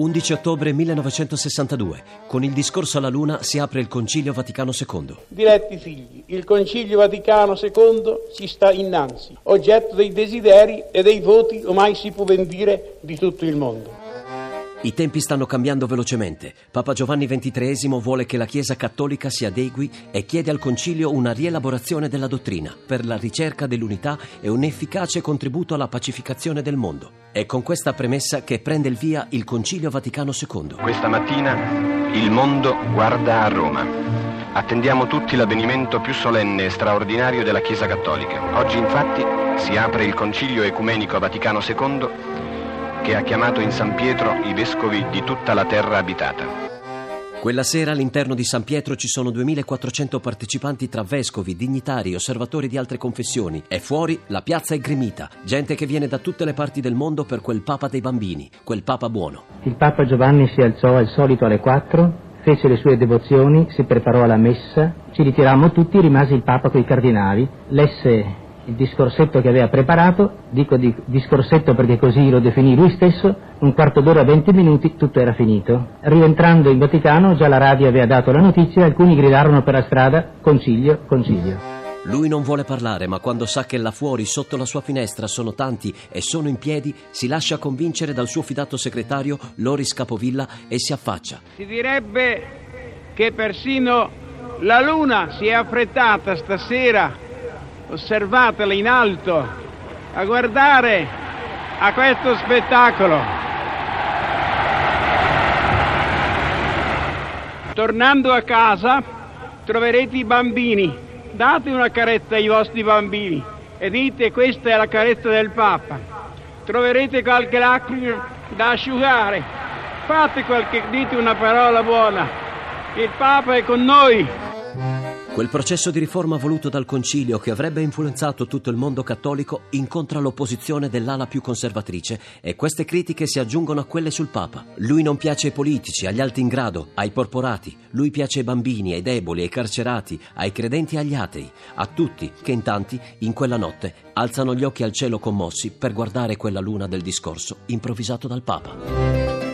11 ottobre 1962. Con il discorso alla Luna si apre il Concilio Vaticano II. Diletti figli, il Concilio Vaticano II ci sta innanzi, oggetto dei desideri e dei voti, ormai si può ben dire, di tutto il mondo. I tempi stanno cambiando velocemente. Papa Giovanni XXIII vuole che la Chiesa cattolica si adegui e chiede al Concilio una rielaborazione della dottrina per la ricerca dell'unità e un efficace contributo alla pacificazione del mondo. È con questa premessa che prende il via il Concilio Vaticano II. Questa mattina il mondo guarda a Roma. Attendiamo tutti l'avvenimento più solenne e straordinario della Chiesa cattolica. Oggi infatti si apre il Concilio Ecumenico Vaticano II che ha chiamato in San Pietro i vescovi di tutta la terra abitata. Quella sera all'interno di San Pietro ci sono 2400 partecipanti tra vescovi, dignitari, osservatori di altre confessioni e fuori la piazza è gremita, gente che viene da tutte le parti del mondo per quel Papa dei bambini, quel Papa buono. Il Papa Giovanni si alzò al solito alle 4, fece le sue devozioni, si preparò alla messa, ci ritirammo tutti, rimase il Papa coi cardinali, lesse il discorsetto che aveva preparato, dico di discorsetto perché così lo definì lui stesso, un quarto d'ora, venti minuti, tutto era finito. Rientrando in Vaticano, già la radio aveva dato la notizia e alcuni gridarono per la strada, concilio, concilio. Lui non vuole parlare, ma quando sa che là fuori, sotto la sua finestra, sono tanti e sono in piedi, si lascia convincere dal suo fidato segretario, Loris Capovilla, e si affaccia. Si direbbe che persino la luna si è affrettata stasera osservatela in alto, a guardare a questo spettacolo. Tornando a casa troverete i bambini, date una carezza ai vostri bambini e dite questa è la carezza del Papa. Troverete qualche lacrima da asciugare, fate qualche, dite una parola buona. Il Papa è con noi. Quel processo di riforma voluto dal Concilio che avrebbe influenzato tutto il mondo cattolico incontra l'opposizione dell'ala più conservatrice e queste critiche si aggiungono a quelle sul Papa. Lui non piace ai politici, agli alti in grado, ai porporati, lui piace ai bambini, ai deboli, ai carcerati, ai credenti e agli atei, a tutti che in tanti, in quella notte, alzano gli occhi al cielo commossi per guardare quella luna del discorso improvvisato dal Papa.